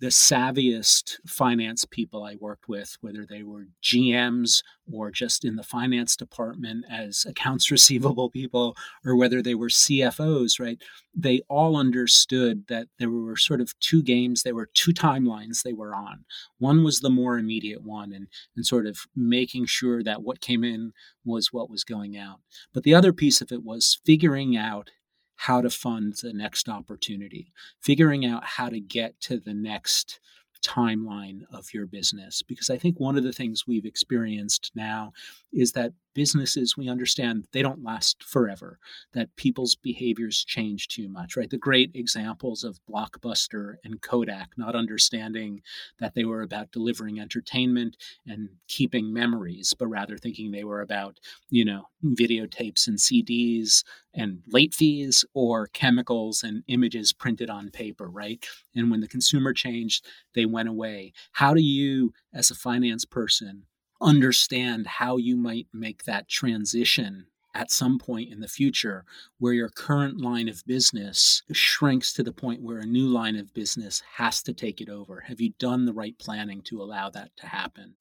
the savviest finance people I worked with, whether they were GMs or just in the finance department as accounts receivable people, or whether they were CFOs, right? They all understood that there were sort of two games, there were two timelines they were on. One was the more immediate one, and, and sort of making sure that what came in was what was going out. But the other piece of it was figuring out how to fund the next opportunity, figuring out how to get to the next timeline of your business. Because I think one of the things we've experienced now is that businesses, we understand they don't last forever, that people's behaviors change too much, right? The great examples of Blockbuster and Kodak not understanding that they were about delivering entertainment and keeping memories, but rather thinking they were about, you know, videotapes and CDs and late fees or chemicals and images printed on paper, right? And when the consumer changed, they went away. How do you, as a finance person, understand how you might make that transition at some point in the future where your current line of business shrinks to the point where a new line of business has to take it over? Have you done the right planning to allow that to happen?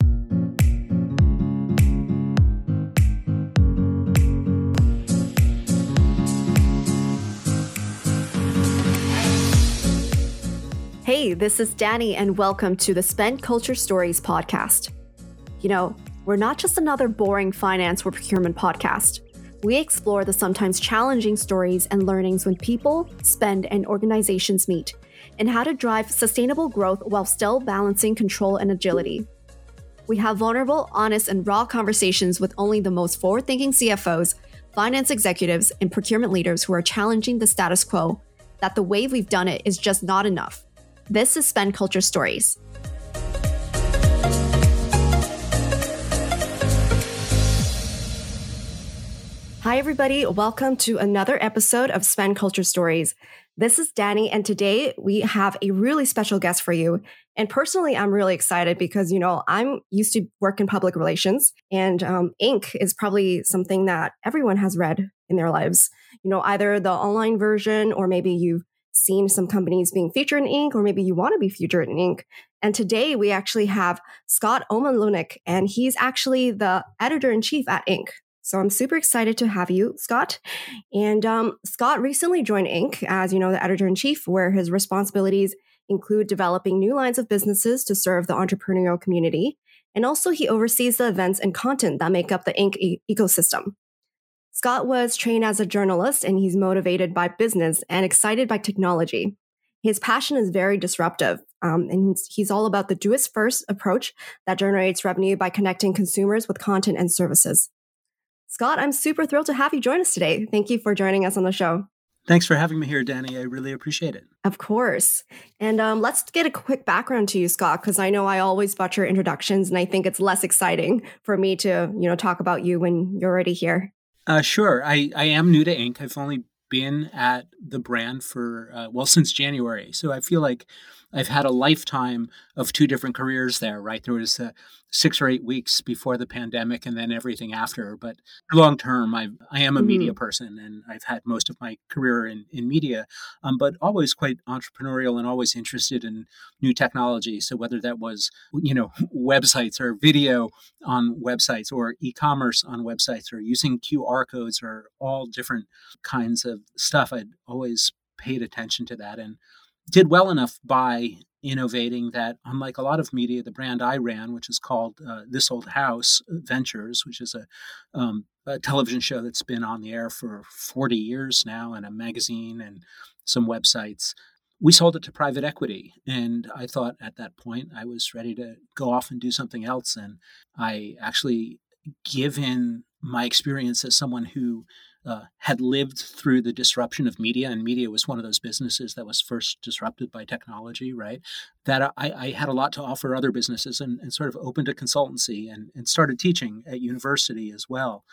Hey, this is Danny, and welcome to the Spend Culture Stories podcast. You know, we're not just another boring finance or procurement podcast. We explore the sometimes challenging stories and learnings when people, spend, and organizations meet, and how to drive sustainable growth while still balancing control and agility. We have vulnerable, honest, and raw conversations with only the most forward thinking CFOs, finance executives, and procurement leaders who are challenging the status quo that the way we've done it is just not enough. This is Spend Culture Stories. Hi, everybody. Welcome to another episode of Spend Culture Stories. This is Danny, and today we have a really special guest for you. And personally, I'm really excited because, you know, I'm used to work in public relations, and um, Inc is probably something that everyone has read in their lives. You know, either the online version or maybe you've seen some companies being featured in Inc, or maybe you want to be featured in Inc. And today we actually have Scott Oman and he's actually the editor in chief at Inc. So I'm super excited to have you, Scott. And um, Scott recently joined Inc. as, you know, the editor in chief, where his responsibilities include developing new lines of businesses to serve the entrepreneurial community. And also, he oversees the events and content that make up the Inc. e- ecosystem. Scott was trained as a journalist and he's motivated by business and excited by technology. His passion is very disruptive, um, and he's, he's all about the do it first approach that generates revenue by connecting consumers with content and services. Scott, I'm super thrilled to have you join us today. Thank you for joining us on the show. Thanks for having me here, Danny. I really appreciate it. Of course. And um, let's get a quick background to you, Scott, because I know I always butcher introductions, and I think it's less exciting for me to, you know, talk about you when you're already here. Uh, sure. I, I am new to Inc. I've only been at the brand for, uh, well, since January. So I feel like I've had a lifetime of two different careers there, right? There was uh, six or eight weeks before the pandemic and then everything after. But long term, I, I am a mm-hmm. media person and I've had most of my career in, in media, um, but always quite entrepreneurial and always interested in new technology. So whether that was, you know, websites or video on websites or e commerce on websites or using QR codes or all different kinds of stuff, I'd always paid attention to that. And did well enough by innovating that, unlike a lot of media, the brand I ran, which is called uh, This Old House Ventures, which is a, um, a, television show that's been on the air for 40 years now, and a magazine and some websites. We sold it to private equity. And I thought at that point I was ready to go off and do something else. And I actually, given my experience as someone who uh, had lived through the disruption of media, and media was one of those businesses that was first disrupted by technology, right? That I, I had a lot to offer other businesses and, and sort of opened a consultancy and, and started teaching at university as well.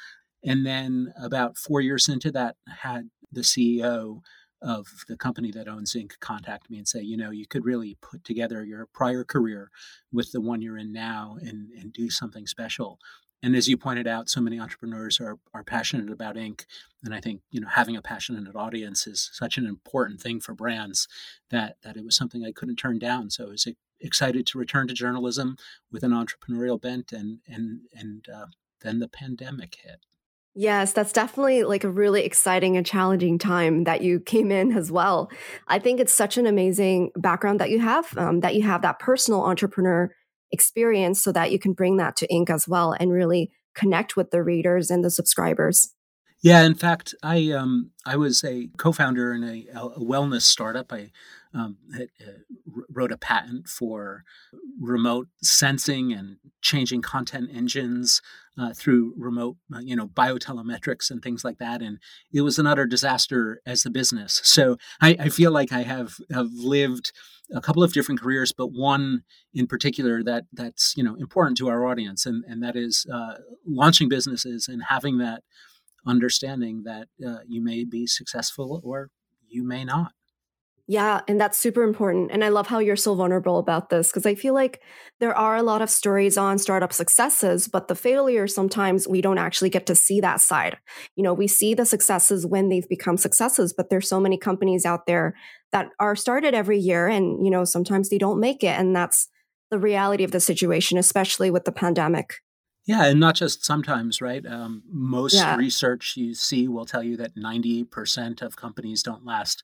And then about four years into that, had the CEO of the company that owns Inc. contact me and say, you know, you could really put together your prior career with the one you're in now and, and do something special and as you pointed out, so many entrepreneurs are are passionate about Inc, and I think you know having a passionate audience is such an important thing for brands that that it was something I couldn't turn down. So I was excited to return to journalism with an entrepreneurial bent, and and and uh, then the pandemic hit. Yes, that's definitely like a really exciting and challenging time that you came in as well. I think it's such an amazing background that you have, um, that you have that personal entrepreneur experience so that you can bring that to Inc as well and really connect with the readers and the subscribers. Yeah, in fact, I um, I was a co-founder in a, a wellness startup. I um, had, uh, wrote a patent for remote sensing and changing content engines uh, through remote, uh, you know, biotelemetrics and things like that. And it was an utter disaster as a business. So I, I feel like I have have lived a couple of different careers, but one in particular that that's you know important to our audience, and and that is uh, launching businesses and having that understanding that uh, you may be successful or you may not. Yeah, and that's super important. And I love how you're so vulnerable about this because I feel like there are a lot of stories on startup successes, but the failure sometimes we don't actually get to see that side. You know, we see the successes when they've become successes, but there's so many companies out there that are started every year and, you know, sometimes they don't make it. And that's the reality of the situation, especially with the pandemic. Yeah, and not just sometimes, right? Um, most yeah. research you see will tell you that 90% of companies don't last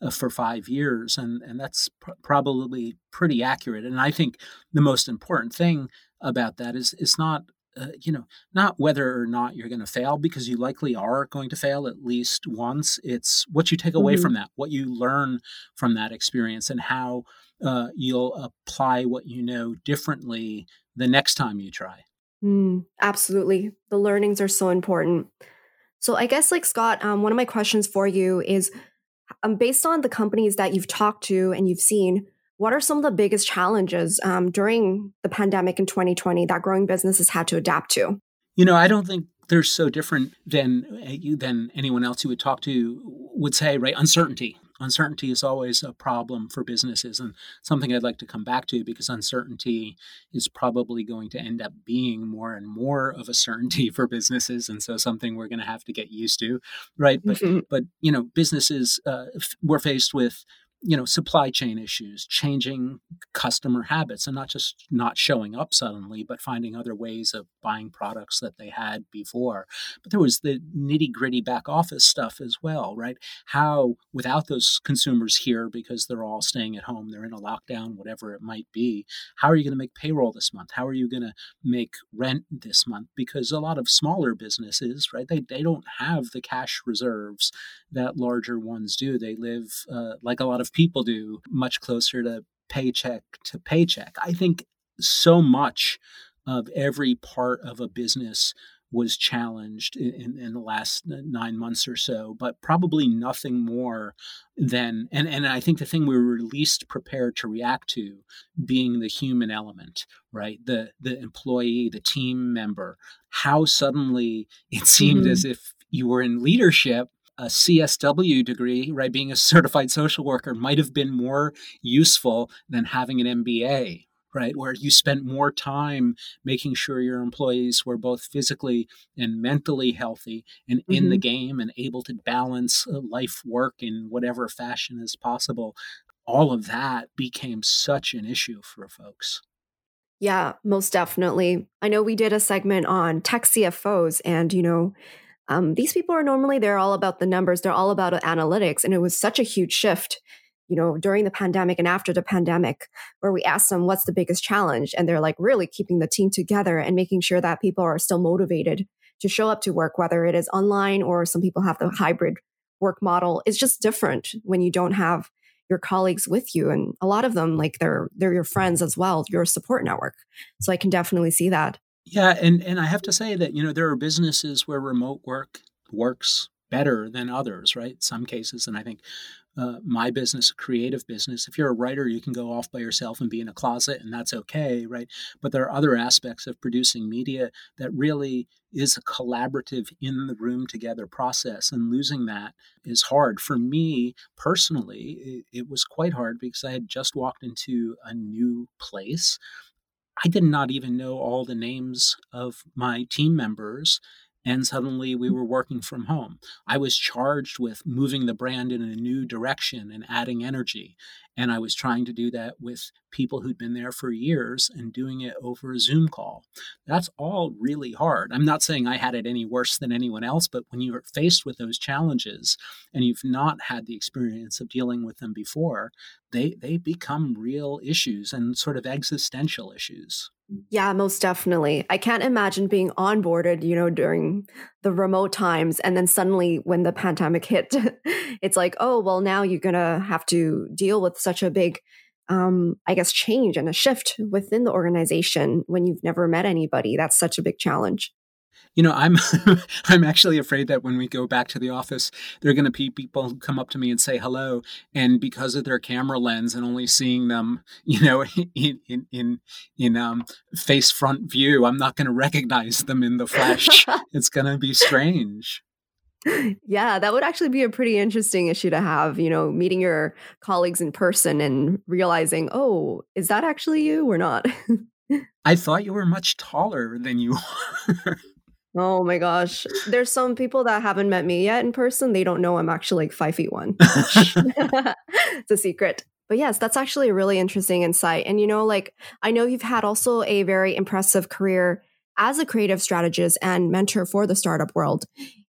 uh, for five years, and, and that's pr- probably pretty accurate. And I think the most important thing about that is it's not uh, you know not whether or not you're going to fail because you likely are going to fail at least once it's what you take away mm-hmm. from that what you learn from that experience and how uh, you'll apply what you know differently the next time you try Mm, absolutely. The learnings are so important. So, I guess, like Scott, um, one of my questions for you is um, based on the companies that you've talked to and you've seen, what are some of the biggest challenges um, during the pandemic in 2020 that growing businesses had to adapt to? You know, I don't think they're so different than uh, than anyone else you would talk to would say. Right, uncertainty uncertainty is always a problem for businesses and something I'd like to come back to because uncertainty is probably going to end up being more and more of a certainty for businesses and so something we're going to have to get used to right but mm-hmm. but you know businesses uh, we're faced with you know supply chain issues changing customer habits and not just not showing up suddenly but finding other ways of buying products that they had before. But there was the nitty gritty back office stuff as well right? How without those consumers here because they're all staying at home they're in a lockdown whatever it might be how are you going to make payroll this month? How are you going to make rent this month? Because a lot of smaller businesses right they, they don't have the cash reserves that larger ones do. They live uh, like a lot of of people do, much closer to paycheck to paycheck. I think so much of every part of a business was challenged in, in, the last nine months or so, but probably nothing more than and, and I think the thing we were least prepared to react to being the human element, right? The the employee, the team member, how suddenly it seemed mm-hmm. as if you were in leadership a CSW degree, right, being a certified social worker might have been more useful than having an MBA, right, where you spent more time making sure your employees were both physically and mentally healthy and mm-hmm. in the mm-hmm. game and able to balance uh, life work in whatever fashion is possible. All of that became such an issue for folks. Yeah, most definitely. I know we did a segment on tech CFOs, and you know, um, these people are normally they're all about the numbers they're all about analytics and it was such a huge shift you know during the pandemic and after the pandemic where we asked them what's the biggest challenge? And they're like really keeping the team together and making sure that people are still motivated to show up to work whether it is online or some people have the hybrid work model. It's just different when you don't have your colleagues with you and a lot of them like they're they're your friends as well your support network. So i can definitely see that yeah, and and I have to say that you know there are businesses where remote work works better than others, right? Some cases, and I think uh, my business, a creative business, if you're a writer, you can go off by yourself and be in a closet, and that's okay, right? But there are other aspects of producing media that really is a collaborative in the room together process, and losing that is hard. For me personally, it, it was quite hard because I had just walked into a new place I did not even know all the names of my team members and suddenly we were working from home. I was charged with moving the brand in a new direction and adding energy. And I was trying to do that with people who'd been there for years and doing it over a Zoom call. That's all really hard. I'm not saying I had it any worse than anyone else, but when you're faced with those challenges and you've not had the experience of dealing with them before, they, they become real issues and sort of existential issues. Yeah, most definitely. I can't imagine being onboarded, you know, during the remote times. And then suddenly when the pandemic hit, it's like, oh, well, now you're going to have to deal with such a big, um, I guess, change and a shift within the organization when you've never met anybody. That's such a big challenge you know i'm i'm actually afraid that when we go back to the office there are going to be people who come up to me and say hello and because of their camera lens and only seeing them you know in in in, in um, face front view i'm not going to recognize them in the flesh it's going to be strange yeah, that would actually be a pretty interesting issue to have, you know, meeting your colleagues in person and realizing, oh, is that actually you or not? I thought you were much taller than you are. Oh my gosh. There's some people that haven't met me yet in person. They don't know I'm actually like five feet one. it's a secret. But yes, that's actually a really interesting insight. And you know, like I know you've had also a very impressive career as a creative strategist and mentor for the startup world.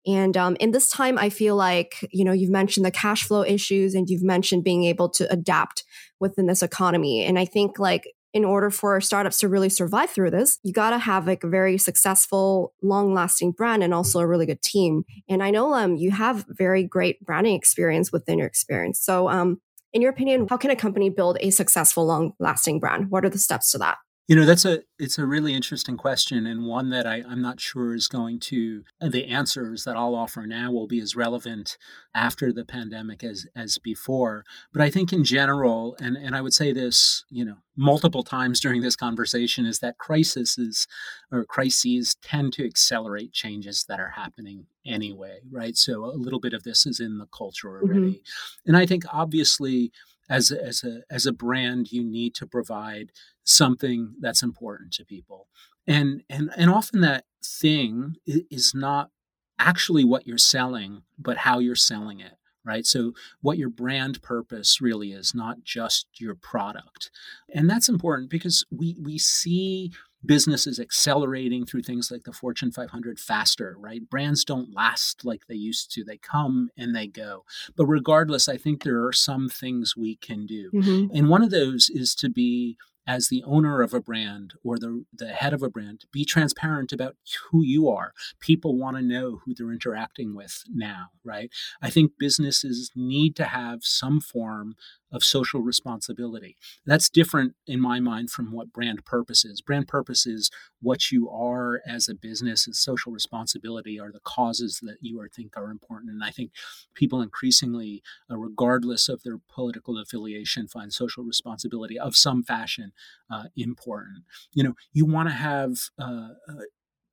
And um, in this time, I feel like, you know, you've mentioned the cash flow issues and you've mentioned being able to adapt within this economy. And I think like in order for startups to really survive through this, you got to have like a very successful, long lasting brand and also a really good team. And I know um, you have very great branding experience within your experience. So, um, in your opinion, how can a company build a successful, long lasting brand? What are the steps to that? You know, that's a it's a really interesting question and one that I, I'm not sure is going to the answers that I'll offer now will be as relevant after the pandemic as as before. But I think in general, and, and I would say this, you know, multiple times during this conversation, is that crises or crises tend to accelerate changes that are happening anyway, right? So a little bit of this is in the culture mm-hmm. already. Mm-hmm. And I think obviously as a, as a as a brand you need to provide something that's important to people. And and and often that thing is not actually what you're selling but how you're selling it right? So what your brand purpose really is not just your product. And that's important because we we see businesses accelerating through things like the Fortune 500 faster, right? Brands don't last like they used to. They come and they go. But regardless, I think there are some things we can do. Mm-hmm. And one of those is to be as the owner of a brand or the, the head of a brand, be transparent about who you are. People want to know who they're interacting with now, right? I think businesses need to have some form of social responsibility. That's different in my mind from what brand purpose is. Brand purpose is what you are as a business, and social responsibility are the causes that you are, think are important. And I think people increasingly, uh, regardless of their political affiliation, find social responsibility of some fashion uh, important. You know, you want to have uh, uh,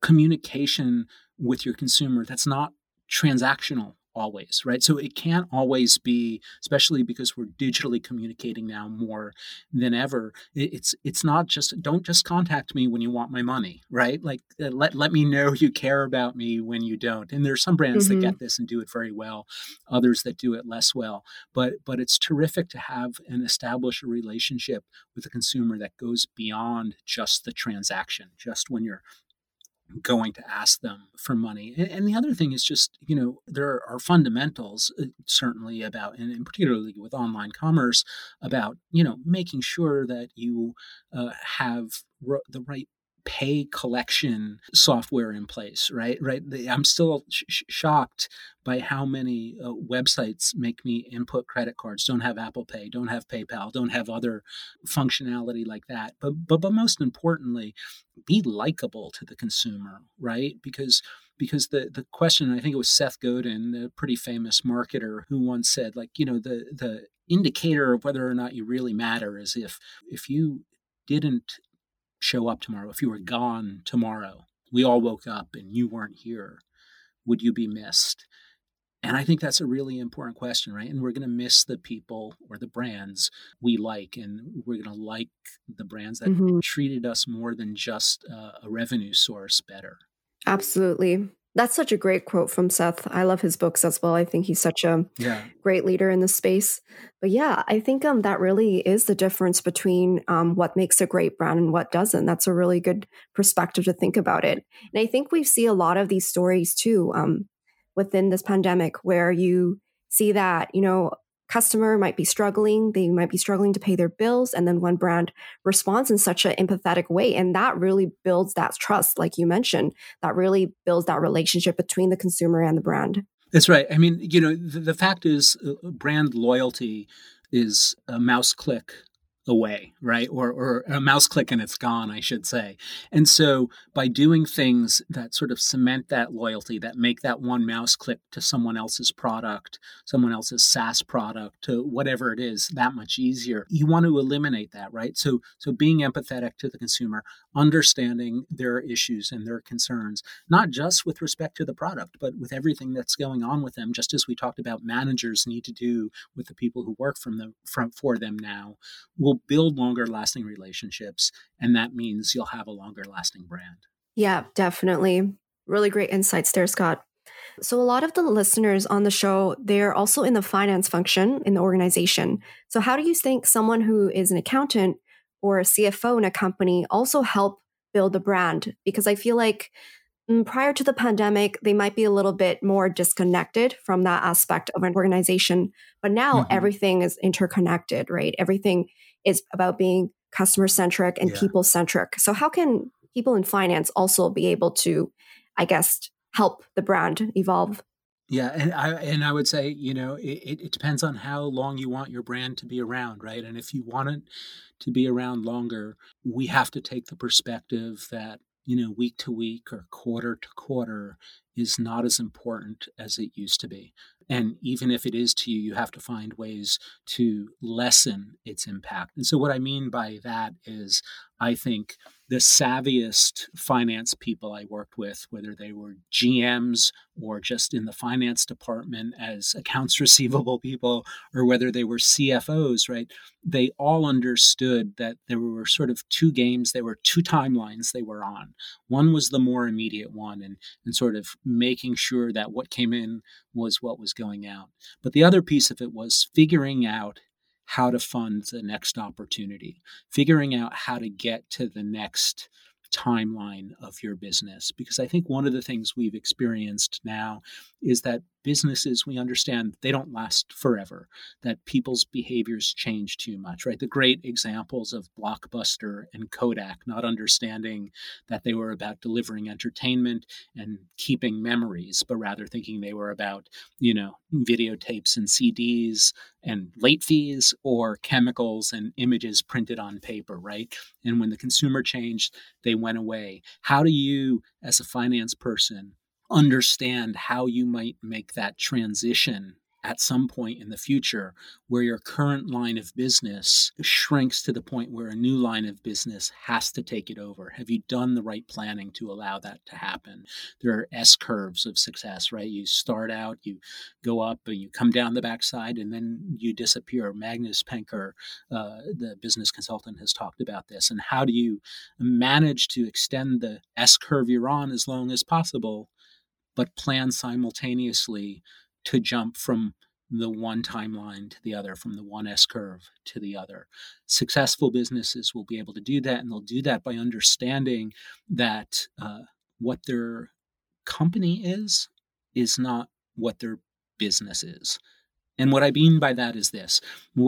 communication with your consumer that's not transactional always right? So it can't always be especially because we're digitally communicating now more than ever it's it's not just don't just contact me when you want my money right? Like uh, let let me know you care about me when you don't. And there's some brands mm-hmm. that get this and do it very well others that do it less well. But but it's terrific to have and establish a relationship with the consumer that goes beyond just the transaction just when you're going to ask them for money. And, the other thing is just, you know, there are fundamentals uh, certainly about, and particularly with online commerce, about, you know, making sure that you uh, have the right pay collection software in place right? Right? I'm still sh- shocked by how many uh, websites make me input credit cards. Don't have apple pay don't have paypal don't have other functionality like that. But but, but most importantly be likable to the consumer right? Because because the the question I think it was Seth Godin, the pretty famous marketer, who once said like you know the the indicator of whether or not you really matter is if if you didn't show up tomorrow, if you were gone tomorrow, we all woke up and you weren't here, would you be missed? And I think that's a really important question, right? And we're going to miss the people or the brands we like, and we're going to like the brands that mm-hmm. treated us more than just uh, a revenue source better. Absolutely. That's such a great quote from Seth. I love his books as well. I think he's such a yeah. great leader in the space. But yeah, I think um, that really is the difference between um, what makes a great brand and what doesn't. That's a really good perspective to think about it. And I think we see a lot of these stories too um, within this pandemic where you see that, you know, customer might be struggling they might be struggling to pay their bills and then one brand responds in such an empathetic way and that really builds that trust like you mentioned that really builds that relationship between the consumer and the brand. That's right. I mean you know the, the fact is uh, brand loyalty is a mouse click away, right? Or, or a mouse click and it's gone, I should say. And so by doing things that sort of cement that loyalty, that make that one mouse click to someone else's product, someone else's SaaS product, to whatever it is, that much easier. You want to eliminate that, right? So so being empathetic to the consumer, understanding their issues and their concerns, not just with respect to the product, but with everything that's going on with them, just as we talked about managers need to do with the people who work from the front for them now. Will will build longer lasting relationships. And that means you'll have a longer lasting brand. Yeah, definitely. Really great insights there, Scott. So, a lot of the listeners on the show, they're also in the finance function in the organization. So, how do you think someone who is an accountant or a CFO in a company also help build the brand? Because I feel like mm, prior to the pandemic, they might be a little bit more disconnected from that aspect of an organization. But now mm-hmm. everything is interconnected, right? Everything is about being customer centric and yeah. people centric. So, how can people in finance also be able to, I guess, help the brand evolve? Yeah, and I and I would say, you know, it, it depends on how long you want your brand to be around, right? And if you want it to be around longer, we have to take the perspective that you know week to week or quarter to quarter is not as important as it used to be. And even if it is to you, you have to find ways to lessen its impact. And so, what I mean by that is, I think the savviest finance people I worked with, whether they were GMs or just in the finance department as accounts receivable people, or whether they were CFOs, right? They all understood that there were sort of two games, there were two timelines they were on. One was the more immediate one, and, and sort of making sure that what came in was what was going out. But the other piece of it was figuring out how to fund the next opportunity, figuring out how to get to the next timeline of your business. Because I think one of the things we've experienced now is that businesses, we understand they don't last forever, that people's behaviors change too much, right? The great examples of Blockbuster and Kodak not understanding that they were about delivering entertainment and keeping memories, but rather thinking they were about, you know, videotapes and CDs and late fees or chemicals and images printed on paper, right? And when the consumer changed, they went away. How do you, as a finance person, understand how you might make that transition at some point in the future where your current line of business shrinks to the point where a new line of business has to take it over? Have you done the right planning to allow that to happen? There are S curves of success, right? You start out, you go up, and you come down the backside, and then you disappear. Magnus Penker, uh, the business consultant, has talked about this. And how do you manage to extend the S curve you're on as long as possible? But plan simultaneously to jump from the one timeline to the other, from the one S curve to the other. Successful businesses will be able to do that, and they'll do that by understanding that uh, what their company is is not what their business is. And what I mean by that is this.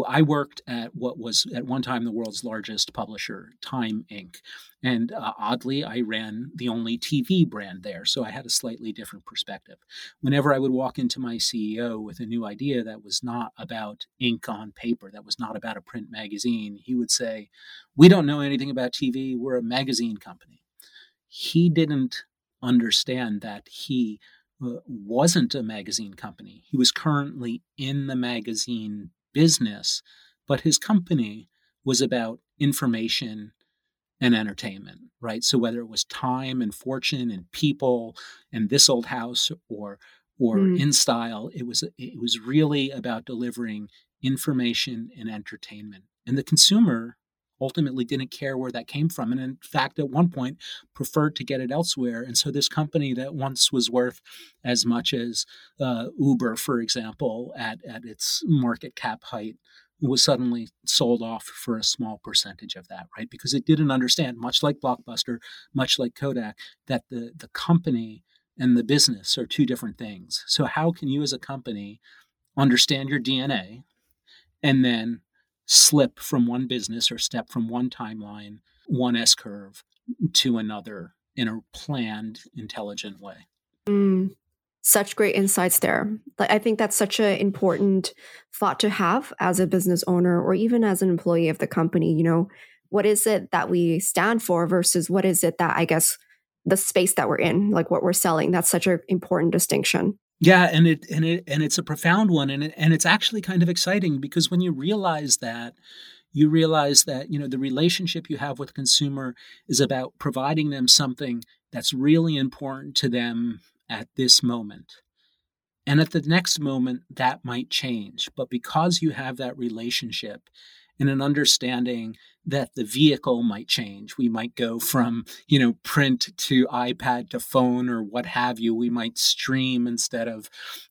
I worked at what was at one time the world's largest publisher, Time Inc. And uh, oddly, I ran the only TV brand there. So I had a slightly different perspective. Whenever I would walk into my CEO with a new idea that was not about ink on paper, that was not about a print magazine, he would say, We don't know anything about TV. We're a magazine company. He didn't understand that he wasn't a magazine company. He was currently in the magazine business, but his company was about information and entertainment, right? So whether it was time and fortune and people and this old house or or mm. in style. It was it was really about delivering information and entertainment. And the consumer ultimately didn't care where that came from. And in fact, at one point, preferred to get it elsewhere. And so, this company that once was worth as much as uh, Uber, for example, at, at its market cap height, was suddenly sold off for a small percentage of that, right? Because it didn't understand, much like Blockbuster, much like Kodak, that the, the company and the business are two different things. So, how can you as a company understand your DNA and then slip from one business or step from one timeline, one S curve to another in a planned, intelligent way? Mm, such great insights there. Like I think that's such an important thought to have as a business owner or even as an employee of the company. You know, what is it that we stand for versus what is it that I guess the space that we're in, like what we're selling. That's such an important distinction. Yeah, and it and it and it's a profound one, and it, and it's actually kind of exciting because when you realize that, you realize that you know the relationship you have with the consumer is about providing them something that's really important to them at this moment. And at the next moment, that might change. But because you have that relationship and an understanding that the vehicle might change. We might go from, you know, print to iPad to phone or what have you. We might stream instead of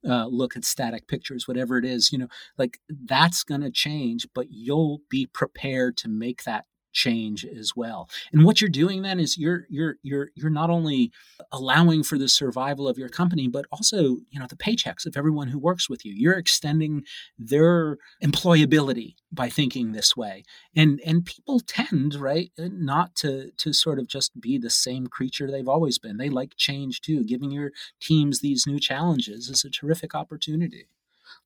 uh, look at static pictures, whatever it is, you know, like that's going to change, but you'll be prepared to make that change as well. And what you're doing then is you're you're you're you're not only allowing for the survival of your company, but also you know the paychecks of everyone who works with you. You're extending their employability by thinking this way. And and people tend right uh, not to to sort of just be the same creature they've always been. They like change too. Giving your teams these new challenges is a terrific opportunity.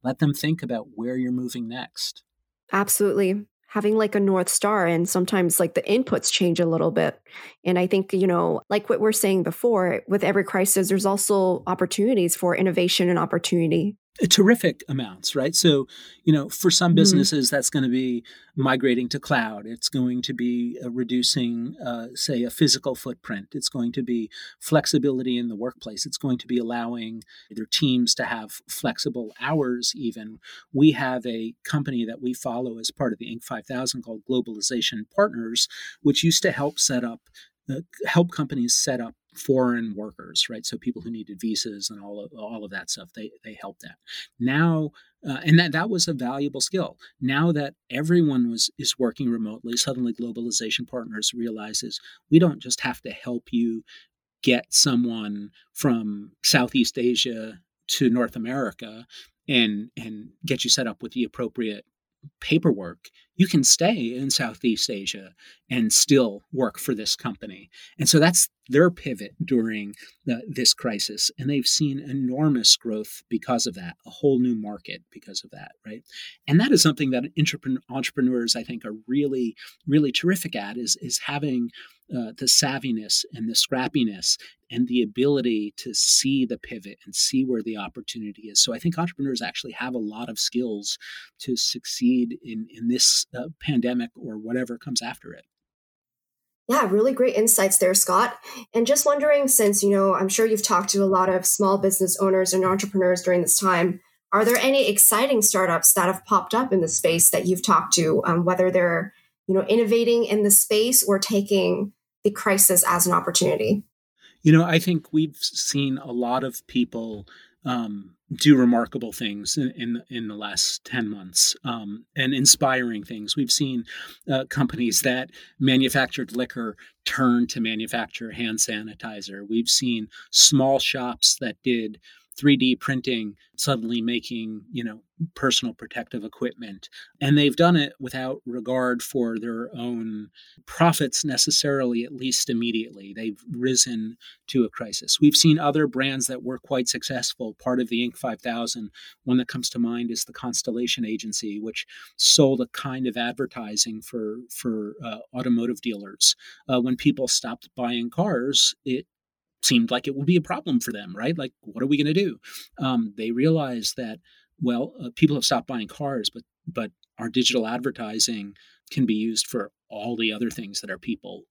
Let them think about where you're moving next. Absolutely having like a north star and sometimes like the inputs change a little bit. And i think you know like what we're saying before with every crisis there's also opportunities for innovation and opportunity terrific amounts, right? So, you know, for some mm-hmm. businesses, mm-hmm. that's going to be migrating to cloud. It's going to be uh, reducing, uh, say, a physical footprint. It's going to be flexibility in the workplace. It's going to be allowing their teams to have flexible hours, even. We have a company that we follow as part of the Inc. 5000 called Globalization Partners, which used to help set up help companies set up foreign workers, right? So people who needed visas and all of all of that stuff, they they helped that. Now, uh, and that that was a valuable skill. Now that everyone was is working remotely, suddenly globalization partners realizes we don't just have to help you get someone from Southeast Asia to North America and and get you set up with the appropriate paperwork, you can stay in Southeast Asia and still work for this company. And so that's their pivot during the, this crisis. And they've seen enormous growth because of that, a whole new market because of that, right? And that is something that entrepreneurs, I think, are really, really terrific at is, is having uh, the savviness and the scrappiness and the ability to see the pivot and see where the opportunity is. So I think entrepreneurs actually have a lot of skills to succeed in in this uh, pandemic or whatever comes after it. Yeah, really great insights there, Scott. And just wondering, since you know, I'm sure you've talked to a lot of small business owners and entrepreneurs during this time. Are there any exciting startups that have popped up in the space that you've talked to, um, whether they're you know innovating in the space or taking the crisis as an opportunity? You know, I think we've seen a lot of people um, do remarkable things in, in, in the last ten months um, and inspiring things. We've seen uh, companies that manufactured liquor turn to manufacture hand sanitizer. We've seen small shops that did 3D printing suddenly making, you know, personal protective equipment. And they've done it without regard for their own profits necessarily, at least immediately. They've risen to a crisis. We've seen other brands that were quite successful. Part of the Inc. 5000, one that comes to mind is the Constellation Agency, which sold a kind of advertising for, for uh, automotive dealers. Uh, when people stopped buying cars, it seemed like it would be a problem for them, right? Like, what are we going to do? Um, they realized that, well, uh, people have stopped buying cars, but but our digital advertising can be used for all the other things that our people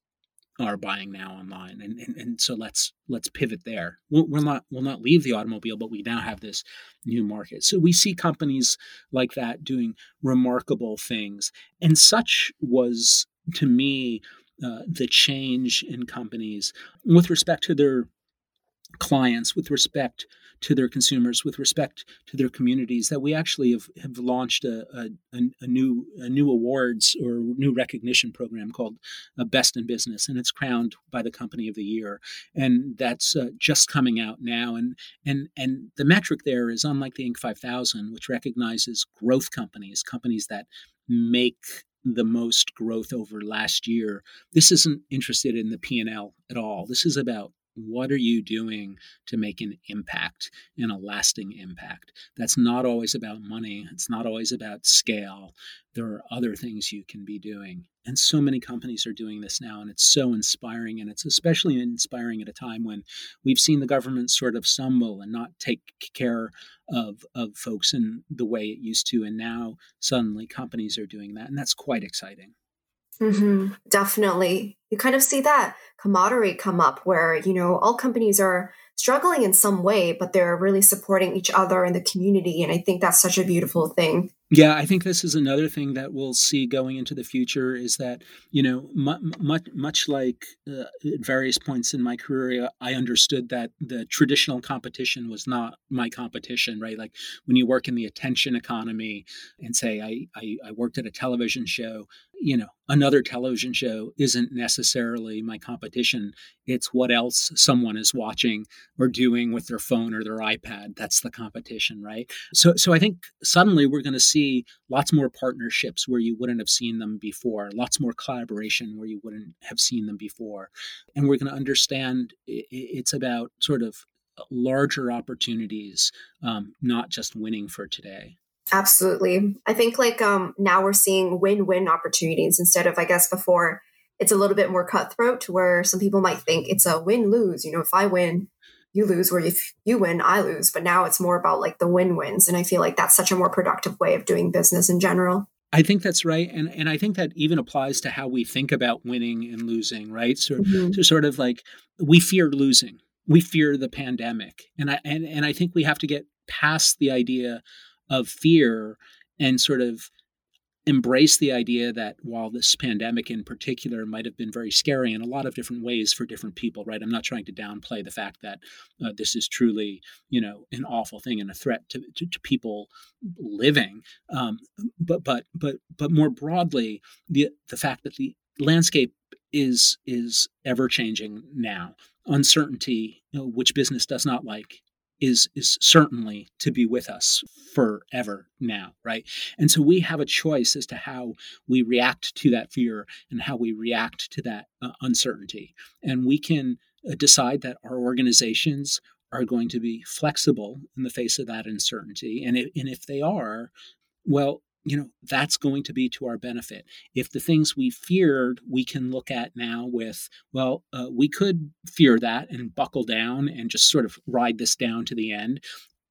are buying now online and, and, and so let's let's pivot there we'll, we'll not we'll not leave the automobile but we now have this new market so we see companies like that doing remarkable things and such was to me uh, the change in companies with respect to their clients with respect to their consumers, with respect to their communities, that we actually have, have launched a, a, a new a new awards or new recognition program called uh, Best in Business, and it's crowned by the Company of the Year, and that's uh, just coming out now. And and and the metric there is unlike the Inc. 5000, which recognizes growth companies, companies that make the most growth over last year. This isn't interested in the P&L at all. This is about what are you doing to make an impact and a lasting impact? That's not always about money. It's not always about scale. There are other things you can be doing. And so many companies are doing this now, and it's so inspiring. And it's especially inspiring at a time when we've seen the government sort of stumble and not take care of, of folks in the way it used to. And now suddenly companies are doing that. And that's quite exciting. Mm-hmm, definitely. You kind of see that camaraderie come up where, you know, all companies are struggling in some way, but they're really supporting each other in the community. And I think that's such a beautiful thing. Yeah, I think this is another thing that we'll see going into the future is that, you know, much, much like uh, at various points in my career, I understood that the traditional competition was not my competition, right? Like when you work in the attention economy and say, I, I, I worked at a television show, you know, another television show isn't necessarily my competition. It's what else someone is watching or doing with their phone or their iPad. That's the competition, right? So, so I think suddenly we're going to see lots more partnerships where you wouldn't have seen them before, lots more collaboration where you wouldn't have seen them before, and we're going to understand it's about sort of larger opportunities, um, not just winning for today. Absolutely. I think like um, now we're seeing win-win opportunities instead of I guess before it's a little bit more cutthroat where some people might think it's a win-lose. You know, if I win, you lose, where if you win, I lose. But now it's more about like the win-wins. And I feel like that's such a more productive way of doing business in general. I think that's right, and and I think that even applies to how we think about winning and losing, right? So, mm-hmm. so sort of like we fear losing, we fear the pandemic, and I and and I think we have to get past the idea of fear and sort of embrace the idea that while this pandemic in particular might have been very scary in a lot of different ways for different people right? I'm not trying to downplay the fact that uh, this is truly you know an awful thing and a threat to, to, to people living. Um, but but but but more broadly the the fact that the landscape is is ever changing now. Uncertainty you know, which business does not like is is certainly to be with us forever now right? And so we have a choice as to how we react to that fear and how we react to that uh, uncertainty. And we can uh, decide that our organizations are going to be flexible in the face of that uncertainty. And if, and if they are well you know that's going to be to our benefit if the things we feared we can look at now with well uh, we could fear that and buckle down and just sort of ride this down to the end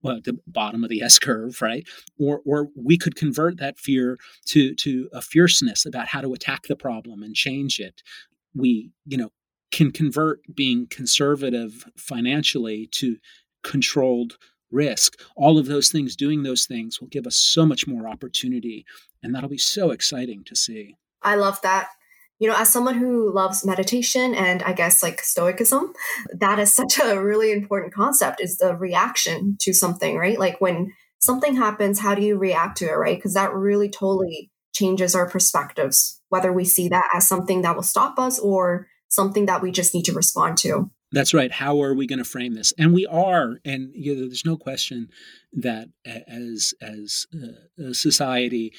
well, the bottom of the S curve, right? Or, or we could convert that fear to to a fierceness about how to attack the problem and change it. We, you know, can convert being conservative financially to controlled risk, all of those things, doing those things will give us so much more opportunity. And that'll be so exciting to see. I love that. You know, as someone who loves meditation and I guess like stoicism, that is such a really important concept is the reaction to something, right? Like when something happens, how do you react to it, right? Because that really totally changes our perspectives, whether we see that as something that will stop us or something that we just need to respond to. That's right. How are we going to frame this? And we are, and you know, there's no question that as as uh, a society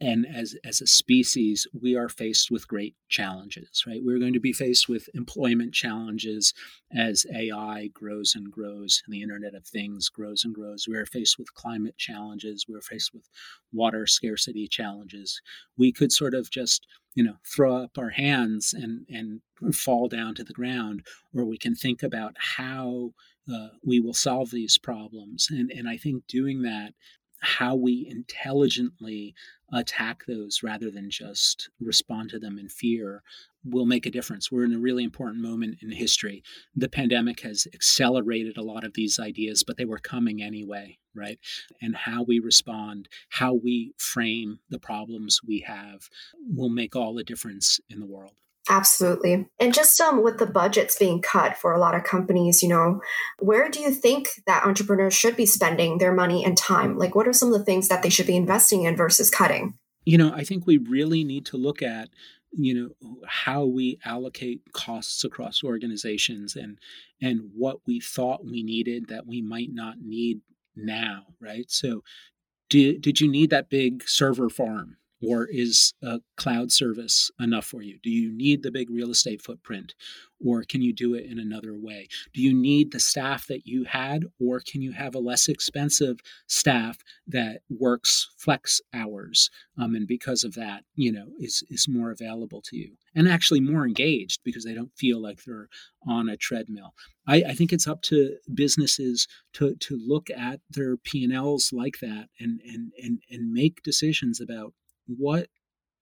and as as a species, we are faced with great challenges. Right, we're going to be faced with employment challenges as AI grows and grows, and the Internet of Things grows and grows. We are faced with climate challenges. We're faced with water scarcity challenges. We could sort of just you know throw up our hands and and fall down to the ground, or we can think about how uh, we will solve these problems. And, and I think doing that, how we intelligently attack those rather than just respond to them in fear will make a difference. We're in a really important moment in history. The pandemic has accelerated a lot of these ideas, but they were coming anyway, right? And how we respond, how we frame the problems we have will make all the difference in the world. Absolutely. And just um, with the budgets being cut for a lot of companies, you know, where do you think that entrepreneurs should be spending their money and time? Like, what are some of the things that they should be investing in versus cutting? You know, I think we really need to look at you know how we allocate costs across organizations and and what we thought we needed that we might not need now right so did, did you need that big server farm or is a cloud service enough for you? Do you need the big real estate footprint? Or can you do it in another way? Do you need the staff that you had? Or can you have a less expensive staff that works flex hours? Um, and because of that, you know, is, is more available to you and actually more engaged because they don't feel like they're on a treadmill. I, I think it's up to businesses to, to look at their P&Ls like that and, and, and, and make decisions about what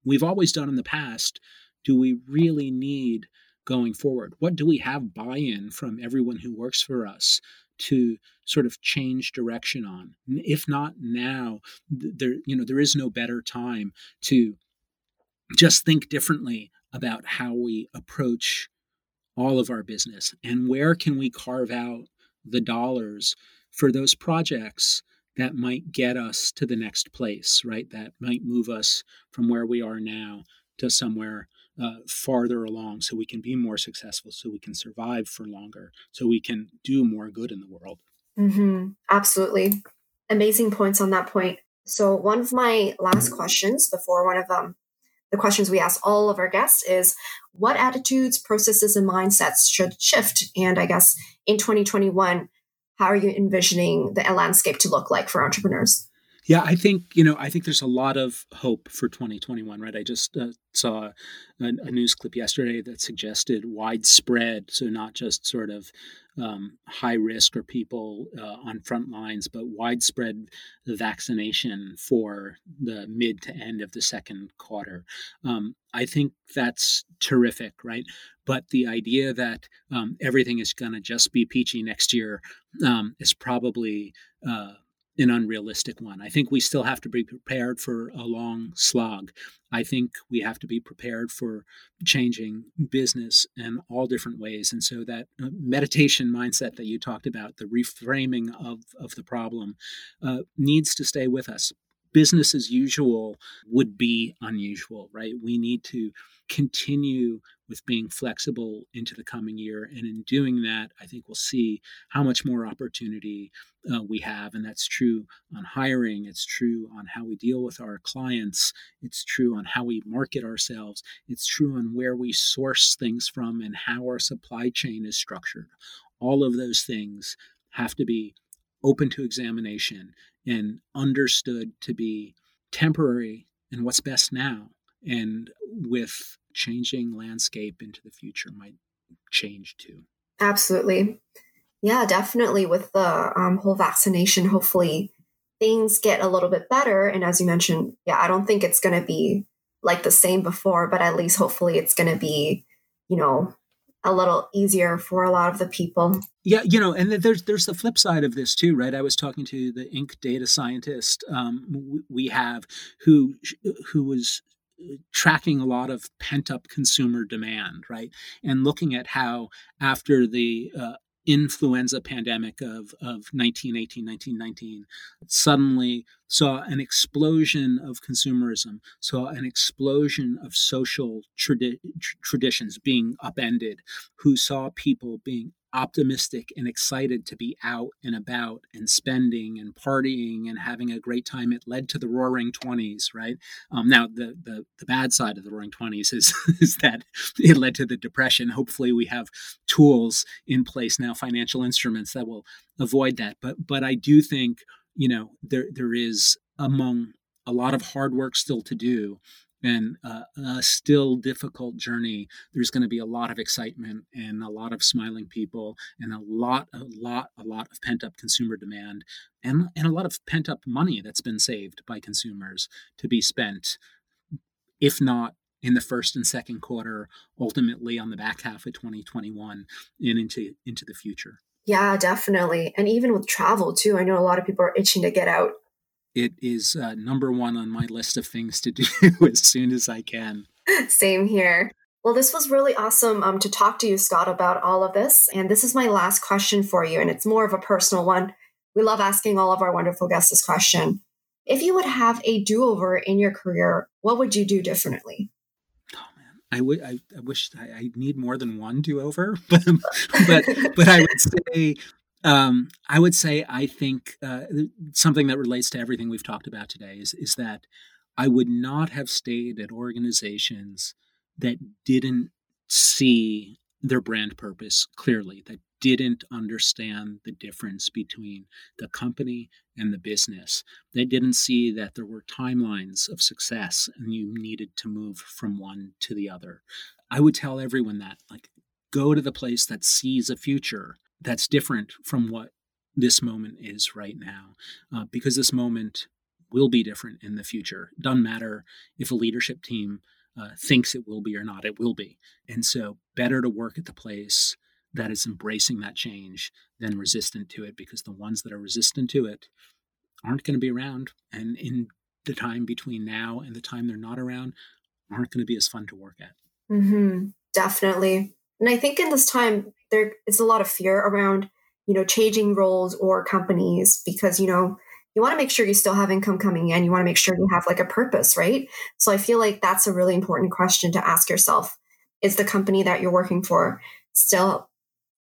we've always done in the past do we really need going forward? What do we have buy in from everyone who works for us to sort of change direction on? If not now, there, you know, there is no better time to just think differently about how we approach all of our business and where can we carve out the dollars for those projects that might get us to the next place, right? That might move us from where we are now to somewhere uh, farther along so we can be more successful, so we can survive for longer, so we can do more good in the world. Mm-hmm. Absolutely. Amazing points on that point. So, one of my last questions before one of um, the questions we ask all of our guests is what attitudes, processes, and mindsets should shift? And I guess in 2021, how are you envisioning the landscape to look like for entrepreneurs? Yeah, I think you know. I think there's a lot of hope for 2021. Right? I just uh, saw a, a, news clip yesterday that suggested widespread, so not just sort of um, high risk or people uh, on front lines, but widespread vaccination for the mid to end of the second quarter. Um, I think that's terrific, right? But the idea that um, everything is going to just be peachy next year um, is probably uh, an unrealistic one. I think we still have to be prepared for a long slog. I think we have to be prepared for changing business in all different ways. And so that uh, meditation mindset that you talked about, the reframing of, of the problem, uh, needs to stay with us. Business as usual would be unusual, right? We need to continue with being flexible into the coming year. And in doing that, I think we'll see how much more opportunity uh, we have. And that's true on hiring, it's true on how we deal with our clients, it's true on how we market ourselves, it's true on where we source things from and how our supply chain is structured. All of those things have to be open to examination and understood to be temporary and what's best now and with changing landscape into the future might change too. Absolutely. Yeah, definitely. With the um, whole vaccination, hopefully things get a little bit better. And as you mentioned, yeah, I don't think it's going to be like the same before, but at least hopefully it's going to be, you know, a little easier for a lot of the people. Yeah, you know, and there's there's the flip side of this too, right? I was talking to the Inc. data scientist um, we have who who was tracking a lot of pent up consumer demand, right? And looking at how after the uh, influenza pandemic of, of 1918, 1919, suddenly saw an explosion of consumerism, saw an explosion of social tradi- traditions being upended, who saw people being optimistic and excited to be out and about and spending and partying and having a great time. It led to the Roaring Twenties, right? Um, now, the, the the bad side of the Roaring Twenties is is that it led to the Depression. Hopefully, we have tools in place now, financial instruments that will avoid that. But but I do think you know there there is among a lot of hard work still to do and uh, a still difficult journey there's going to be a lot of excitement and a lot of smiling people and a lot a lot a lot of pent up consumer demand and and a lot of pent up money that's been saved by consumers to be spent if not in the first and second quarter, ultimately on the back half of 2021 and into into the future. Yeah, definitely. And even with travel too, I know a lot of people are itching to get out. It is uh, number one on my list of things to do as soon as I can. Same here. Well, this was really awesome um, to talk to you, Scott, about all of this. And this is my last question for you, and it's more of a personal one. We love asking all of our wonderful guests this question. If you would have a do over in your career, what would you do differently? I would. I, I wish I, I, need more than one do over, but but but I would say um, I would say I think uh, something that relates to everything we've talked about today is is that I would not have stayed at organizations that didn't see their brand purpose clearly, that didn't understand the difference between the company and the business. They didn't see that there were timelines of success and you needed to move from one to the other. I would tell everyone that, like, go to the place that sees a future that's different from what this moment is right now, uh, because this moment will be different in the future. Doesn't matter if a leadership team uh, thinks it will be or not, it will be. And so, better to work at the place that is embracing that change than resistant to it because the ones that are resistant to it aren't going to be around. And in the time between now and the time they're not around, aren't going to be as fun to work at. Mm-hmm. Definitely. And I think in this time, there is a lot of fear around, you know, changing roles or companies because, you know, you want to make sure you still have income coming in. You want to make sure you have like a purpose, right? So I feel like that's a really important question to ask yourself. Is the company that you're working for still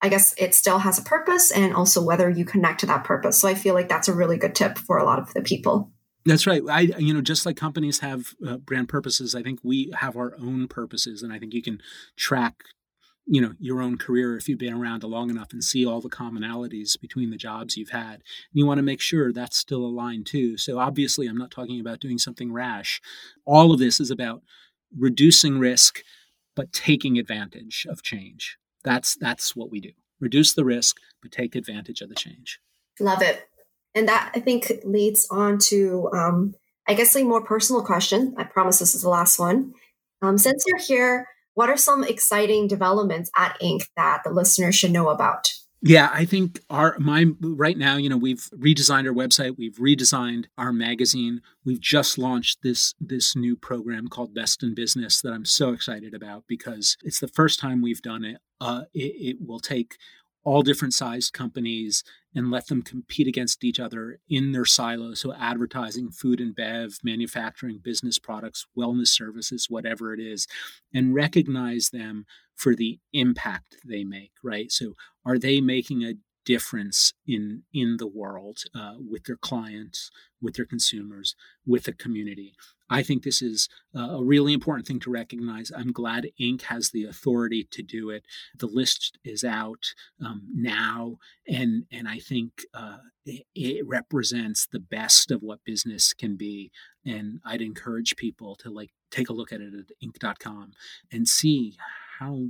I guess it still has a purpose and also whether you connect to that purpose. So I feel like that's a really good tip for a lot of the people. That's right. I, you know, just like companies have uh, brand purposes, I think we have our own purposes, and I think you can track, you know, your own career if you've been around long enough and see all the commonalities between the jobs you've had. And you want to make sure that's still aligned too. So obviously, I'm not talking about doing something rash. All of this is about reducing risk, but taking advantage of change. That's that's what we do. Reduce the risk, but take advantage of the change. Love it. And that I think leads on to um, I guess a more personal question. I promise this is the last one. Um, since you're here, what are some exciting developments at Inc. that the listeners should know about? Yeah, I think our my right now, you know, we've redesigned our website, we've redesigned our magazine. We've just launched this this new program called Best in Business that I'm so excited about because it's the first time we've done it. Uh, it, it will take all different sized companies and let them compete against each other in their silos. So, advertising, food and bev, manufacturing, business products, wellness services, whatever it is, and recognize them for the impact they make, right? So, are they making a difference in in the world uh, with their clients, with their consumers, with the community. I think this is a really important thing to recognize. I'm glad Inc. has the authority to do it. The list is out um, now, and and I think uh, it, it represents the best of what business can be. And I'd encourage people to like take a look at it at Inc.com and see how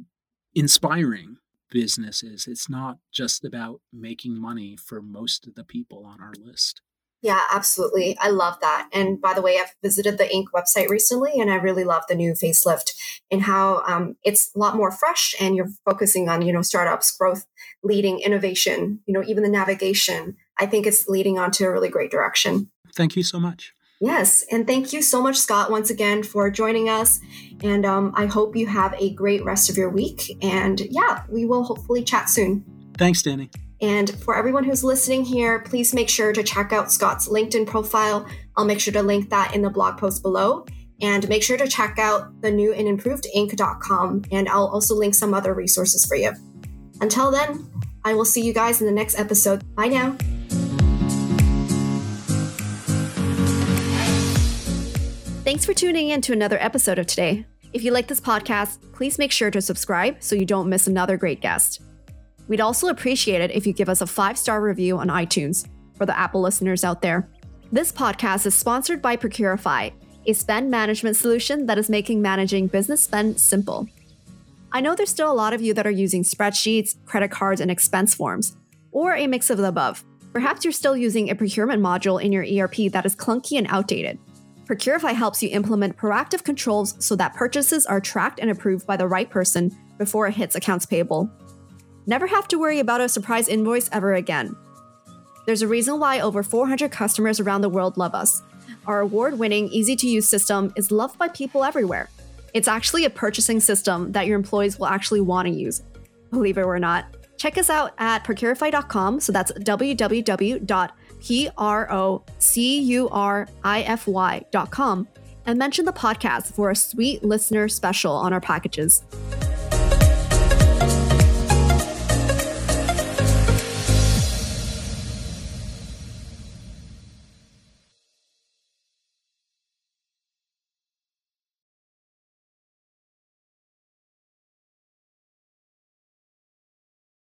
inspiring business is. It's not just about making money for most of the people on our list. Yeah, absolutely. I love that. And by the way, I've visited the Inc. website recently and I really love the new facelift and how um, it's a lot more fresh and you're focusing on, you know, startups, growth, leading, innovation, you know, even the navigation. I think it's leading on to a really great direction. Thank you so much. Yes. And thank you so much, Scott, once again for joining us. And um, I hope you have a great rest of your week. And yeah, we will hopefully chat soon. Thanks, Danny. And for everyone who's listening here, please make sure to check out Scott's LinkedIn profile. I'll make sure to link that in the blog post below. And make sure to check out the new and improved inc.com. And I'll also link some other resources for you. Until then, I will see you guys in the next episode. Bye now. Thanks for tuning in to another episode of today. If you like this podcast, please make sure to subscribe so you don't miss another great guest. We'd also appreciate it if you give us a five star review on iTunes for the Apple listeners out there. This podcast is sponsored by Procurify, a spend management solution that is making managing business spend simple. I know there's still a lot of you that are using spreadsheets, credit cards, and expense forms, or a mix of the above. Perhaps you're still using a procurement module in your ERP that is clunky and outdated. Procurify helps you implement proactive controls so that purchases are tracked and approved by the right person before it hits accounts payable. Never have to worry about a surprise invoice ever again. There's a reason why over 400 customers around the world love us. Our award winning, easy to use system is loved by people everywhere. It's actually a purchasing system that your employees will actually want to use, believe it or not. Check us out at procurify.com. So that's www.procurify.com and mention the podcast for a sweet listener special on our packages.